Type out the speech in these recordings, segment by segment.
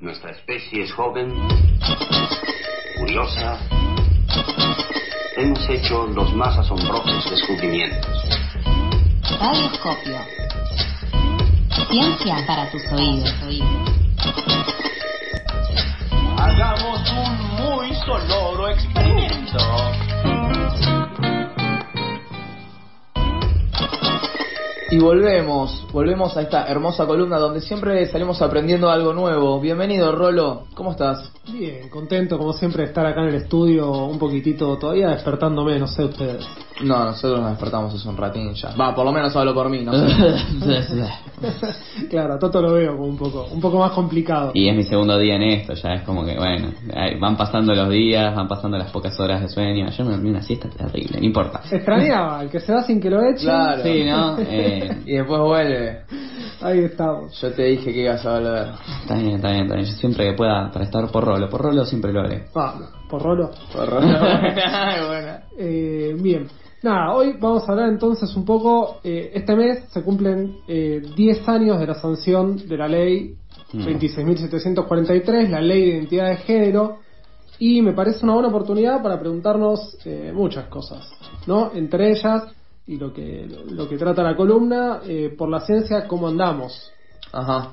Nuestra especie es joven, curiosa. Hemos hecho los más asombrosos descubrimientos. Radioscopio. Ciencia para tus oídos. Hagamos un muy sonoro experimento. Y volvemos, volvemos a esta hermosa columna donde siempre salimos aprendiendo algo nuevo. Bienvenido, Rolo. ¿Cómo estás? Bien, contento como siempre de estar acá en el estudio un poquitito, todavía despertándome, no sé ustedes. No, nosotros nos despertamos hace un ratín ya. Va, por lo menos hablo por mí, no sé. claro, a Toto lo veo como un poco, un poco más complicado. Y es mi segundo día en esto, ya es como que, bueno, van pasando los días, van pasando las pocas horas de sueño. Yo me dormí una siesta terrible, no importa. Extrañaba, el que se va sin que lo echen. Claro. Sí, ¿no? Eh, Y después vuelve. Ahí estamos. Yo te dije que ibas a volver. está bien, está bien, está bien. Yo siempre que pueda, para estar por rolo, por rolo siempre lo haré. Ah, por rolo. Por Rolo. Eh, bien. Nada, hoy vamos a hablar entonces un poco, eh, este mes se cumplen eh, 10 años de la sanción de la ley Mm. 26.743, la ley de identidad de género, y me parece una buena oportunidad para preguntarnos eh, muchas cosas, ¿no? Entre ellas, y lo que, lo que trata la columna, eh, por la ciencia, ¿cómo andamos? Ajá.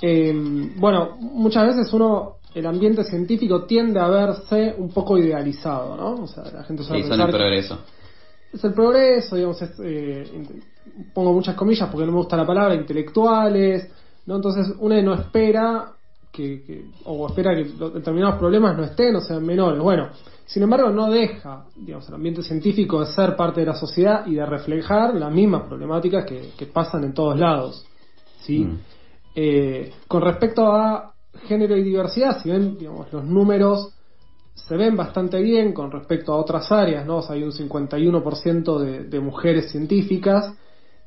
Eh, bueno, muchas veces uno, el ambiente científico tiende a verse un poco idealizado, ¿no? O sea, la gente suele Sí, son pensar el que progreso. Es el progreso, digamos, es, eh, pongo muchas comillas porque no me gusta la palabra, intelectuales, ¿no? Entonces uno no espera que, que- o espera que los determinados problemas no estén o sean menores. Bueno, sin embargo no deja, digamos, el ambiente científico de ser parte de la sociedad y de reflejar las mismas problemáticas que, que pasan en todos lados, ¿sí? Mm. Eh, con respecto a género y diversidad, si ven, digamos, los números se ven bastante bien con respecto a otras áreas, ¿no? O sea, hay un 51% de, de mujeres científicas.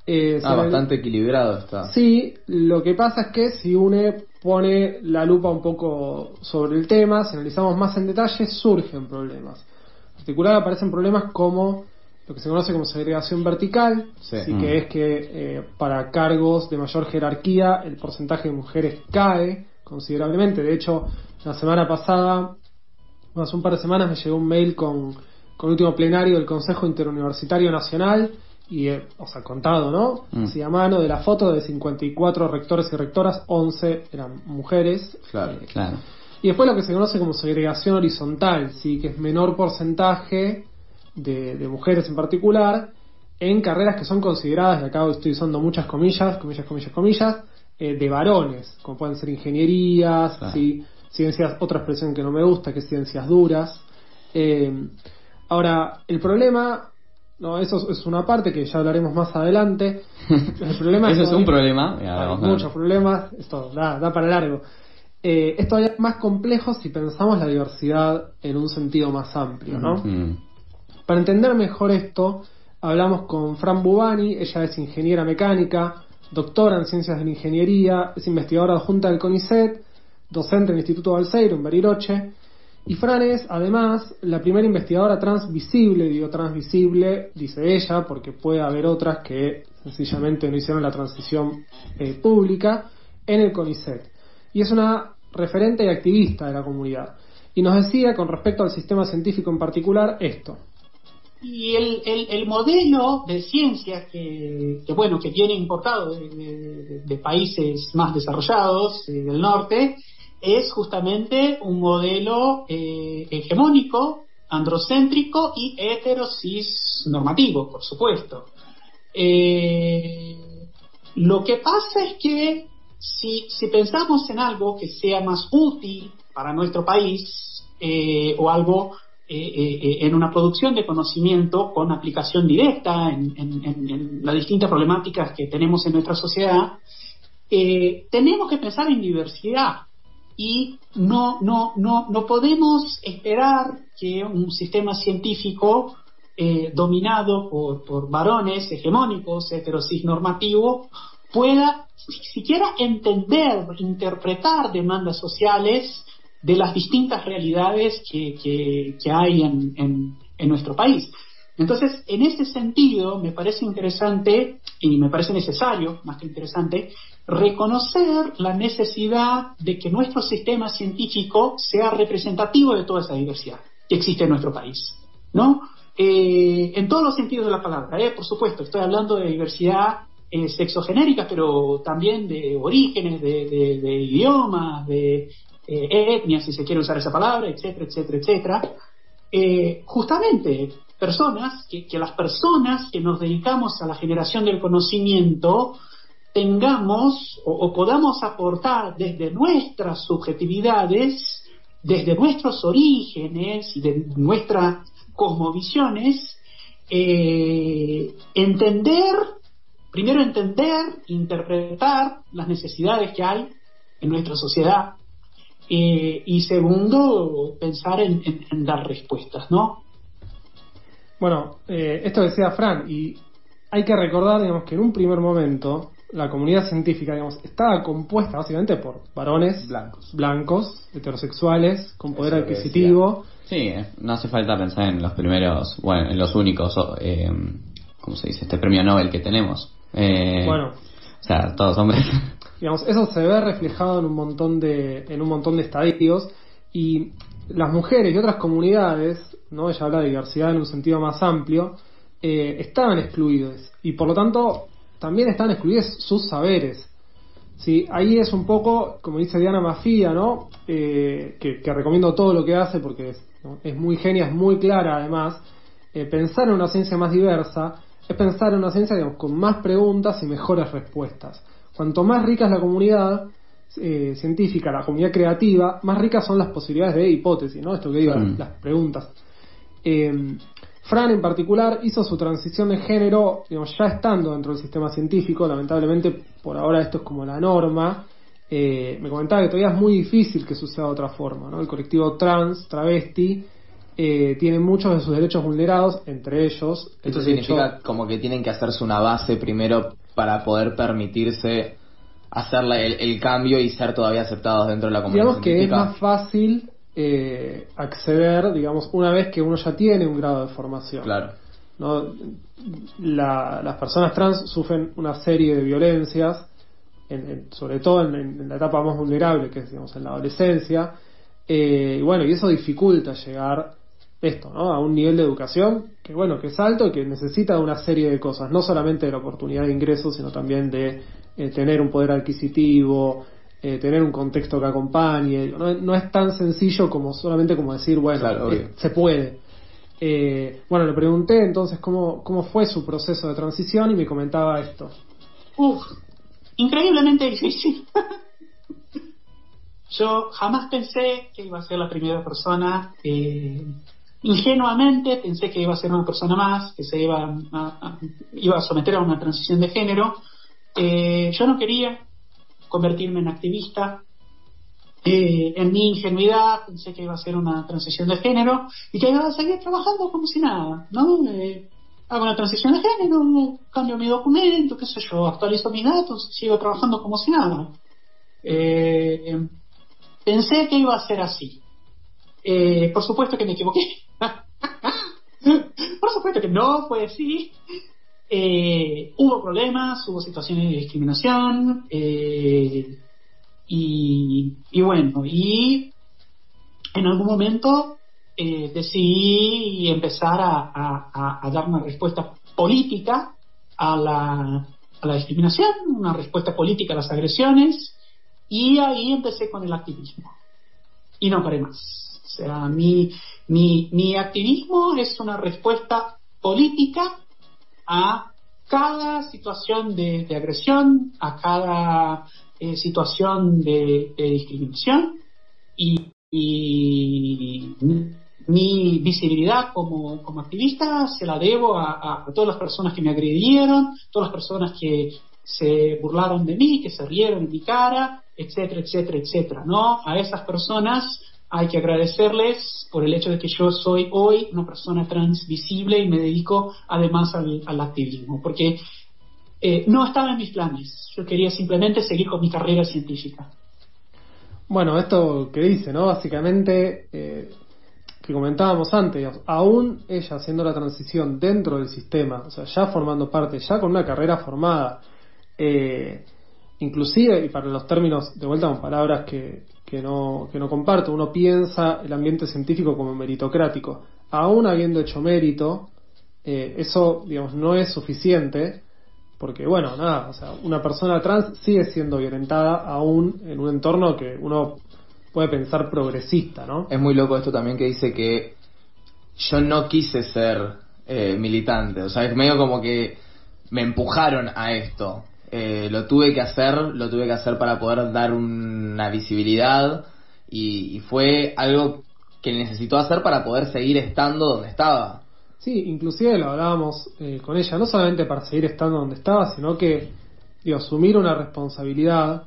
Eh, Ah, bastante equilibrado está. Sí, lo que pasa es que si UNE pone la lupa un poco sobre el tema, si analizamos más en detalle, surgen problemas. En particular aparecen problemas como lo que se conoce como segregación vertical, Sí. sí, Mm. que es que eh, para cargos de mayor jerarquía el porcentaje de mujeres cae considerablemente. De hecho, la semana pasada, hace un par de semanas, me llegó un mail con, con el último plenario del Consejo Interuniversitario Nacional y, eh, o sea, contado, ¿no? Mm. Así a mano de la foto de 54 rectores y rectoras, 11 eran mujeres. Claro. Eh, Claro. y después lo que se conoce como segregación horizontal, sí, que es menor porcentaje de, de mujeres en particular en carreras que son consideradas, y acá estoy usando muchas comillas, comillas, comillas, comillas, eh, de varones, como pueden ser ingenierías, Claro. sí, ciencias, otra expresión que no me gusta, que es ciencias duras. Eh, ahora, el problema, no, eso es una parte que ya hablaremos más adelante. El problema Eso es un todavía- problema. Hay muchos problemas, esto da, da para largo. Eh, es todavía más complejo si pensamos la diversidad en un sentido más amplio, ¿no? Mm. Para entender mejor esto, hablamos con Fran Bubani, ella es ingeniera mecánica, doctora en ciencias de la ingeniería, es investigadora adjunta del CONICET, docente en el Instituto Balseiro en Bariloche, y Fran es, además, la primera investigadora transvisible, digo transvisible, dice ella, porque puede haber otras que sencillamente no hicieron la transición eh, pública, en el CONICET. Y es una referente y activista de la comunidad. Y nos decía, con respecto al sistema científico en particular, esto. Y el, el, el modelo de ciencia que, que, bueno que viene importado de países más desarrollados eh, del norte es justamente un modelo eh, hegemónico, androcéntrico y heterosis normativo, por supuesto. Eh, lo que pasa es que si, si pensamos en algo que sea más útil para nuestro país eh, o algo en una producción de conocimiento con aplicación directa en, las distintas problemáticas que tenemos en nuestra sociedad, tenemos que pensar en diversidad y no, no, no, no podemos esperar que un sistema científico eh, dominado por, varones hegemónicos, heterosis normativo, pueda si- siquiera entender, interpretar demandas sociales de las distintas realidades que, que- hay en- en nuestro país. Entonces, en ese sentido, me parece interesante y me parece necesario, más que interesante, reconocer la necesidad de que nuestro sistema científico sea representativo de toda esa diversidad que existe en nuestro país, ¿no? Eh, en todos los sentidos de la palabra, ¿eh? por supuesto, estoy hablando de diversidad eh, sexogenérica, pero también de orígenes, de, de, idiomas, de eh, etnias, si se quiere usar esa palabra, etcétera, etcétera, etcétera. Eh, justamente personas, que, las personas que nos dedicamos a la generación del conocimiento tengamos o, podamos aportar desde nuestras subjetividades, desde nuestros orígenes y de nuestras cosmovisiones, eh, entender, primero entender, interpretar las necesidades que hay en nuestra sociedad eh, y segundo, pensar en, en- en dar respuestas, ¿no? Bueno, eh, esto decía Fran, y hay que recordar, digamos, que en un primer momento la comunidad científica, digamos, estaba compuesta básicamente por varones Blancos. blancos, heterosexuales, con poder Eso adquisitivo. Sí, eh, no hace falta pensar en los primeros, bueno, en los únicos, eh, ¿cómo se dice? Este premio Nobel que tenemos. Eh, Bueno. O sea, todos hombres. Digamos, eso se ve reflejado en un montón de, en un montón de estadios y las mujeres y otras comunidades, ¿no? Ella habla de diversidad en un sentido más amplio, eh, estaban excluidos y por lo tanto también están excluidos sus saberes. Sí, ahí es un poco, como dice Diana Mafia, ¿no? Eh, que, recomiendo todo lo que hace porque es, es muy genia, es muy clara además. Eh, pensar en una ciencia más diversa es pensar en una ciencia digamos, con más preguntas y mejores respuestas. Cuanto más rica es la comunidad eh, científica, la comunidad creativa, más ricas son las posibilidades de hipótesis, ¿no? Esto que digo, Mm. las preguntas. Eh, Fran en particular hizo su transición de género, digamos, ya estando dentro del sistema científico, lamentablemente por ahora esto es como la norma. Eh, me comentaba que todavía es muy difícil que suceda de otra forma, ¿no? El colectivo trans, travesti, eh, tiene muchos de sus derechos vulnerados, entre ellos el Esto derecho- significa como que tienen que hacerse una base primero para poder permitirse hacer la- el, el cambio y ser todavía aceptados dentro de la comunidad digamos que es más fácil eh, acceder, digamos, una vez que uno ya tiene un grado de formación. Claro. ¿no? La- las personas trans sufren una serie de violencias, en- en- sobre todo en, en la etapa más vulnerable, que es digamos, en la adolescencia, eh, y bueno, y eso dificulta llegar esto, ¿no? a un nivel de educación que bueno, que es alto y que necesita de una serie de cosas, no solamente de la oportunidad de ingreso, sino también de eh, tener un poder adquisitivo, eh, tener un contexto que acompañe. No, no es tan sencillo como solamente como decir, bueno, Claro, eh, se puede. Eh, bueno, le pregunté entonces cómo, cómo fue su proceso de transición y me comentaba esto. Uf, increíblemente difícil. Yo jamás pensé que iba a ser la primera persona, eh, ingenuamente pensé que iba a ser una persona más, que se iba a, iba a someter a una transición de género. Eh, yo no quería convertirme en activista. Eh, en mi ingenuidad pensé que iba a ser una transición de género y que iba a seguir trabajando como si nada, ¿no? Eh, hago una transición de género, cambio mi documento, qué sé yo, actualizo mis datos, sigo trabajando como si nada. Eh, pensé que iba a ser así. Eh, por supuesto que me equivoqué. por supuesto que no fue así. Eh, hubo problemas, hubo situaciones de discriminación, eh, y, y bueno, y en algún momento eh, decidí empezar a, a- a- a dar una respuesta política a la, a la discriminación, una respuesta política a las agresiones, y ahí empecé con el activismo. Y no paré más. O sea, mi, mi, mi activismo es una respuesta política a cada situación de, agresión, a cada eh, situación de, discriminación y, y mi visibilidad como, activista se la debo a todas las personas que me agredieron, todas las personas que se burlaron de mí, que se rieron en mi cara, etcétera, etcétera, etcétera, ¿no? A esas personas hay que agradecerles por el hecho de que yo soy hoy una persona transvisible y me dedico además al, activismo, porque eh, no estaba en mis planes. Yo quería simplemente seguir con mi carrera científica. Bueno, esto que dice, ¿no? Básicamente, eh, que comentábamos antes, aún ella haciendo la transición dentro del sistema, o sea, ya formando parte, ya con una carrera formada, eh, inclusive, y para los términos, de vuelta con palabras que, que, no, que no comparto, uno piensa el ambiente científico como meritocrático, aún habiendo hecho mérito, eh, eso, digamos, no es suficiente, porque, bueno, nada, o sea, una persona trans sigue siendo violentada aún en un entorno que uno puede pensar progresista, ¿no? Es muy loco esto también que dice que yo no quise ser eh, militante, o sea, es medio como que me empujaron a esto. Eh, lo tuve que hacer, lo tuve que hacer para poder dar una visibilidad y, fue algo que necesitó hacer para poder seguir estando donde estaba. Sí, inclusive lo hablábamos eh, con ella, no solamente para seguir estando donde estaba, sino que digo, asumir una responsabilidad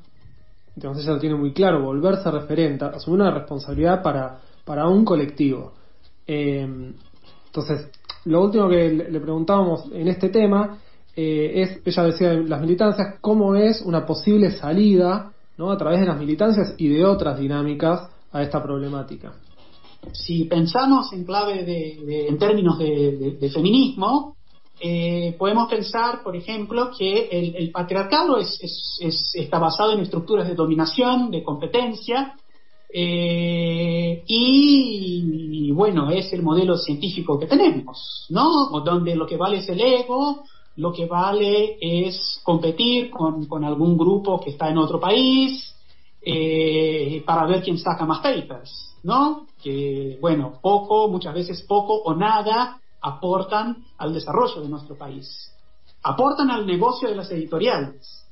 entonces ella lo tiene muy claro, volverse referente, asumir una responsabilidad para, para un colectivo. Eh, entonces, lo último que le, preguntábamos en este tema eh, es, ella decía las militancias, cómo es una posible salida ¿no? a través de las militancias y de otras dinámicas a esta problemática. Si pensamos en clave de, en términos de feminismo, eh, podemos pensar, por ejemplo, que el, patriarcado es, está basado en estructuras de dominación, de competencia, eh, y, bueno, es el modelo científico que tenemos, ¿no? Donde lo que vale es el ego, lo que vale es competir con, algún grupo que está en otro país eh, para ver quién saca más papers, ¿no? Que, bueno, poco, muchas veces poco o nada aportan al desarrollo de nuestro país, aportan al negocio de las editoriales,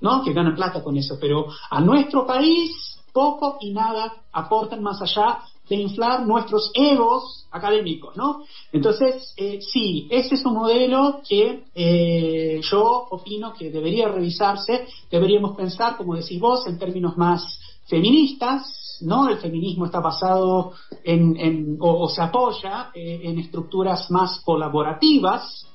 ¿no? Que ganan plata con eso, pero a nuestro país poco y nada aportan más allá de inflar nuestros egos académicos, ¿no? Entonces, eh, sí, ese es un modelo que eh, yo opino que debería revisarse, deberíamos pensar, como decís vos, en términos más feministas, ¿no? El feminismo está basado en, o, se apoya eh, en estructuras más colaborativas,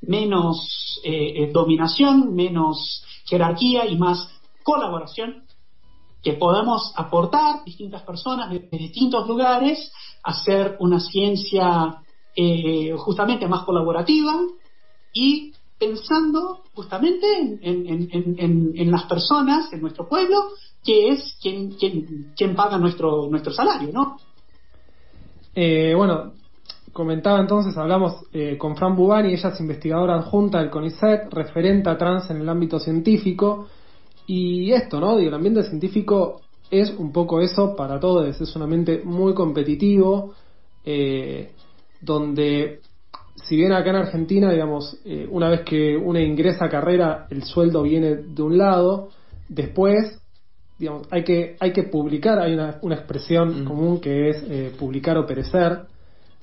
menos eh, dominación, menos jerarquía y más colaboración, que podamos aportar distintas personas de, distintos lugares, hacer una ciencia justamente más colaborativa y pensando justamente en, las personas, en nuestro pueblo, que es quien, quien, paga nuestro, nuestro salario, ¿no? Eh, bueno, comentaba entonces, hablamos eh, con Fran Bubani, ella es investigadora adjunta del CONICET, referente a trans en el ámbito científico, y esto, ¿no? Digo, el ambiente científico es un poco eso para todos, es un ambiente muy competitivo, eh, donde si bien acá en Argentina, digamos, una vez que uno ingresa a carrera, el sueldo viene de un lado, después digamos, hay que, hay que publicar, hay una, una expresión común que es eh, publicar o perecer,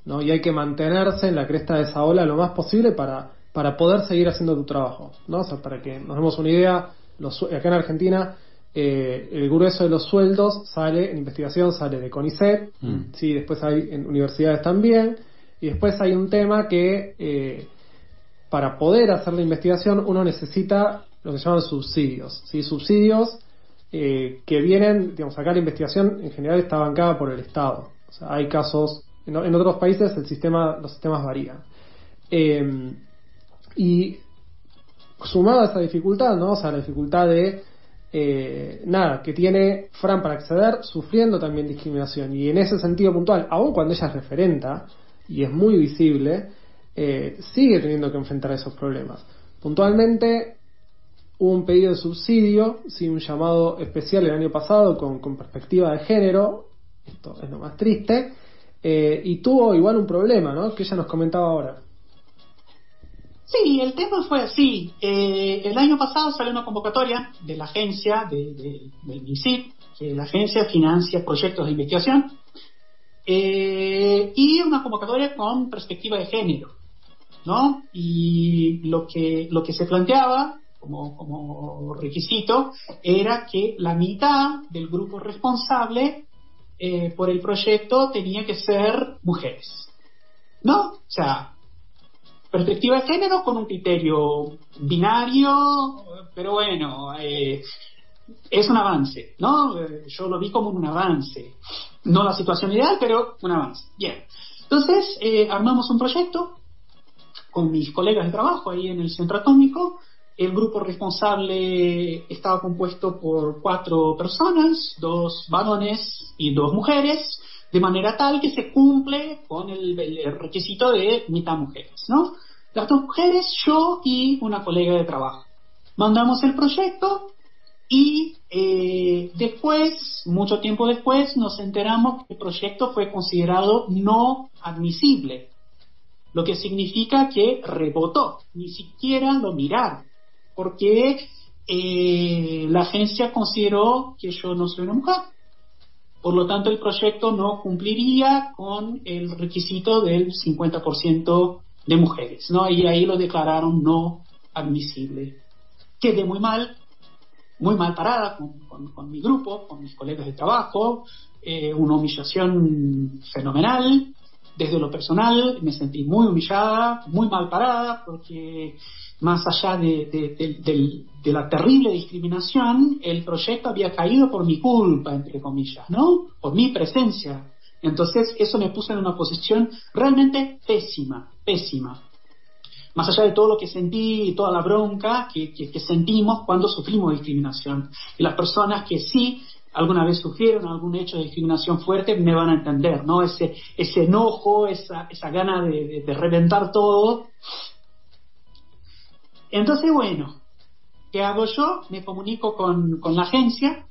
¿no? Y hay que mantenerse en la cresta de esa ola lo más posible para, para poder seguir haciendo tu trabajo, ¿no? O sea, para que nos demos una idea, los, acá en Argentina eh, el grueso de los sueldos sale en investigación, sale de CONICET, mm. sí, después hay en universidades también, y después hay un tema que eh, para poder hacer la investigación uno necesita lo que se llaman subsidios, ¿sí? subsidios eh, que vienen, digamos, acá la investigación en general está bancada por el Estado. O sea, hay casos, en, otros países el sistema, los sistemas varían. Y sumado a esa dificultad, ¿no? O sea, la dificultad de eh, nada, que tiene Fran para acceder, sufriendo también discriminación. Y en ese sentido puntual, aun cuando ella es referenta y es muy visible, sigue teniendo que enfrentar esos problemas. Puntualmente, Hubo un pedido de subsidio, sí, un llamado especial el año pasado con, perspectiva de género, esto es lo más triste, eh, y tuvo igual un problema, ¿no? Que ella nos comentaba ahora. Sí, el tema fue así. Eh, el año pasado salió una convocatoria de la agencia, de, del MISIP, que la agencia financia proyectos de investigación, eh, y una convocatoria con perspectiva de género, ¿no? Y lo que, lo que se planteaba como, requisito era que la mitad del grupo responsable eh, por el proyecto tenía que ser mujeres. ¿No? O sea, perspectiva de género con un criterio binario, pero bueno, eh, es un avance, ¿no? Yo lo vi como un avance. No la situación ideal, pero un avance. Bien. Entonces, eh, armamos un proyecto con mis colegas de trabajo ahí en el centro atómico. El grupo responsable estaba compuesto por cuatro personas, dos varones y dos mujeres, de manera tal que se cumple con el, requisito de mitad mujeres, ¿no? Las dos mujeres, yo y una colega de trabajo. Mandamos el proyecto y eh, después, mucho tiempo después, nos enteramos que el proyecto fue considerado no admisible, lo que significa que rebotó, ni siquiera lo miraron, porque eh, la agencia consideró que yo no soy una mujer. Por lo tanto, el proyecto no cumpliría con el requisito del 50% de mujeres, ¿no? Y ahí lo declararon no admisible. Quedé muy mal, muy mal parada con, con- con mi grupo, con mis colegas de trabajo, eh, una humillación fenomenal. Desde lo personal me sentí muy humillada, muy mal parada, porque más allá de, de- la terrible discriminación, el proyecto había caído por mi culpa, entre comillas, ¿no? Por mi presencia. Entonces eso me puso en una posición realmente pésima, pésima más allá de todo lo que sentí y toda la bronca que, que- que sentimos cuando sufrimos discriminación. Y las personas que sí alguna vez sufrieron algún hecho de discriminación fuerte me van a entender, ¿no? Ese, ese enojo, esa, esa gana de- de reventar todo. Entonces, bueno, ¿qué hago yo? Me comunico con, con la agencia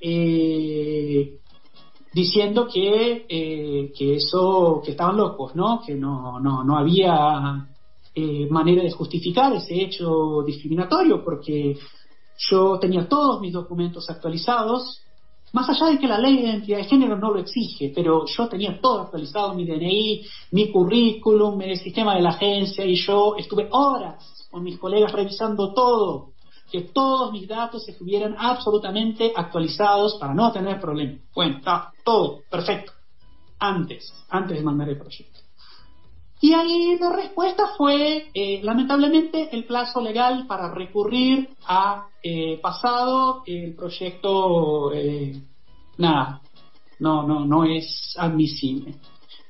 eh, diciendo que, eh, que eso, que estaban locos, ¿no? Que no, no, no había eh, manera de justificar ese hecho discriminatorio porque yo tenía todos mis documentos actualizados, más allá de que la ley de identidad de género no lo exige, pero yo tenía todo actualizado, mi DNI, mi currículum, el sistema de la agencia y yo estuve horas con mis colegas revisando todo, que todos mis datos estuvieran absolutamente actualizados para no tener problemas. Bueno, está todo perfecto. Antes, antes de mandar el proyecto. Y ahí la respuesta fue, eh, lamentablemente, el plazo legal para recurrir a eh, pasado, el proyecto, eh, nada, no, no, no es admisible.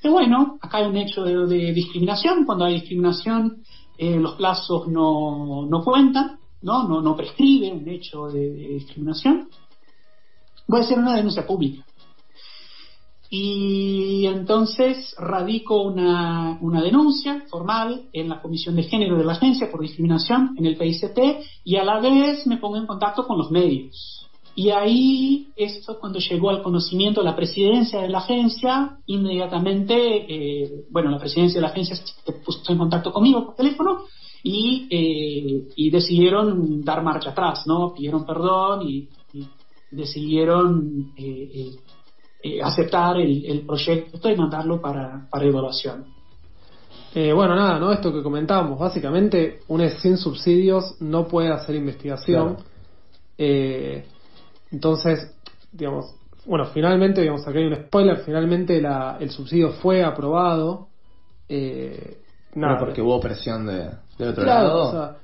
Pero bueno, acá hay un hecho de discriminación. Cuando hay discriminación, eh, los plazos no, no cuentan, ¿no? No, no prescribe un hecho de, de discriminación. Voy a hacer una denuncia pública. Y entonces radico una, una denuncia formal en la Comisión de Género de la Agencia por discriminación en el PICT y a la vez me pongo en contacto con los medios. Y ahí, esto cuando llegó al conocimiento la presidencia de la agencia, inmediatamente, eh, bueno, la presidencia de la agencia se puso en contacto conmigo por teléfono y, eh, y decidieron dar marcha atrás, ¿no? Pidieron perdón y, y decidieron eh, eh, eh, aceptar el, el proyecto y mandarlo para, para evaluación. Eh, bueno, nada, ¿no? Esto que comentábamos, básicamente, un sin subsidios no puede hacer investigación. Claro. Eh, entonces, digamos, bueno, finalmente, digamos, acá hay un spoiler, finalmente la, el subsidio fue aprobado. Eh, nada, Pero porque hubo presión de, otro Claro, lado. o sea,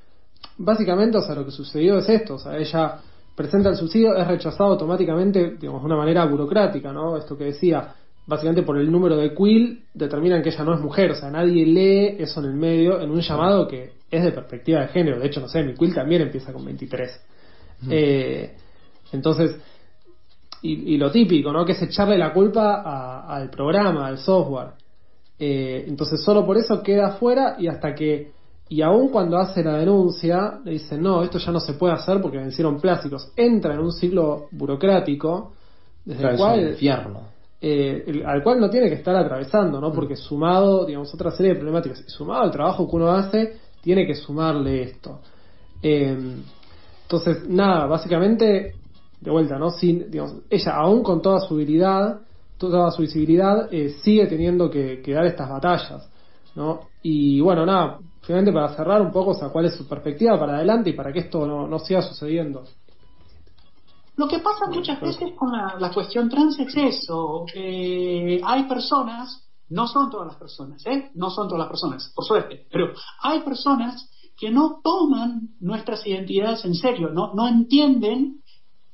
básicamente, o sea, lo que sucedió es esto, o sea, ella presenta el subsidio, es rechazado automáticamente, digamos, de una manera burocrática, ¿no? Esto que decía, básicamente por el número de quill determinan que ella no es mujer, o sea, nadie lee eso en el medio en un llamado que es de perspectiva de género, de hecho, no sé, mi quill también empieza con 23. Eh, entonces, y, y lo típico, ¿no? Que es echarle la culpa a- al programa, al software. Eh, entonces solo por eso queda fuera y hasta que y aún cuando hace la denuncia le dicen no esto ya no se puede hacer porque vencieron plásticos entra en un ciclo burocrático desde el cual infierno. eh, el- al cual no tiene que estar atravesando no porque sumado digamos otra serie de problemáticas y sumado al trabajo que uno hace tiene que sumarle esto Eh, entonces nada básicamente de vuelta no sin digamos ella aún con toda su habilidad toda su visibilidad eh, sigue teniendo que, que dar estas batallas ¿no? y bueno nada finalmente para cerrar un poco o sea cuál es su perspectiva para adelante y para que esto no, no siga sucediendo Lo que pasa muchas veces con la, la cuestión trans es eso. Eh, hay personas, no son todas las personas, ¿eh? no son todas las personas, por suerte, pero hay personas que no toman nuestras identidades en serio, no, no entienden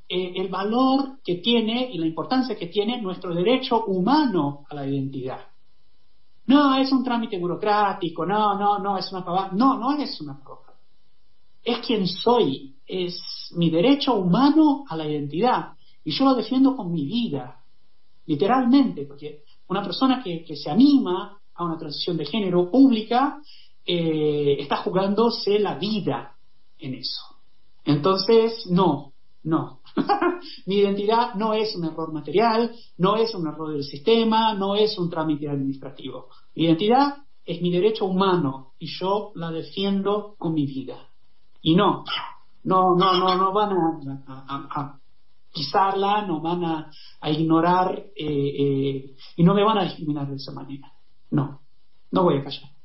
eh, el valor que tiene y la importancia que tiene nuestro derecho humano a la identidad. No, es un trámite burocrático, no, no, no, es una pavada. No, no es una pavada. Es quien soy, es mi derecho humano a la identidad. Y yo lo defiendo con mi vida, literalmente, porque una persona que, se anima a una transición de género pública eh, está jugándose la vida en eso. Entonces, no, no. Mi identidad no es un error material, no es un error del sistema, no es un trámite administrativo. Mi identidad es mi derecho humano y yo la defiendo con mi vida. Y no, no, no, no, no van a, a- pisarla, no van a, a ignorar eh, eh, y no me van a discriminar de esa manera. No, no voy a callar.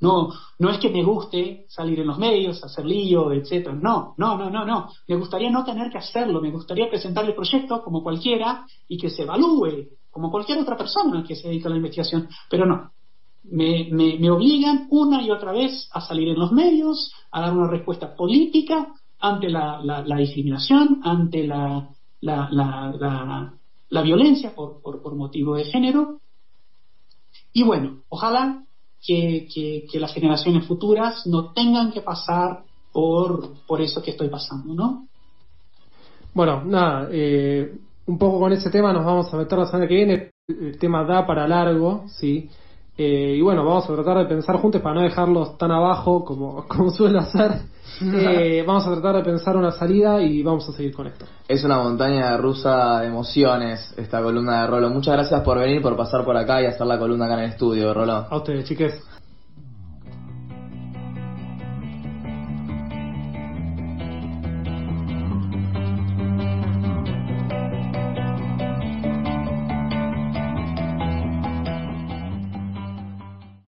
No, no es que me guste salir en los medios, hacer lío, etcétera. No, no, no, no, no. Me gustaría no tener que hacerlo. Me gustaría presentar el proyecto como cualquiera y que se evalúe como cualquier otra persona que se dedica a la investigación. Pero no. Me, obligan una y otra vez a salir en los medios, a dar una respuesta política ante la, discriminación, ante la, violencia por motivo de género. Y bueno, ojalá que, que, las generaciones futuras no tengan que pasar por, por eso que estoy pasando, ¿no? Bueno, nada, eh, un poco con ese tema nos vamos a meter la semana que viene. El tema da para largo, ¿sí? Eh, y bueno, vamos a tratar de pensar juntos para no dejarlos tan abajo como, como suele hacer. Eh, vamos a tratar de pensar una salida y vamos a seguir con esto. Es una montaña rusa de emociones esta columna de Rolo. Muchas gracias por venir, por pasar por acá y hacer la columna acá en el estudio, Rolo. A ustedes, chiques.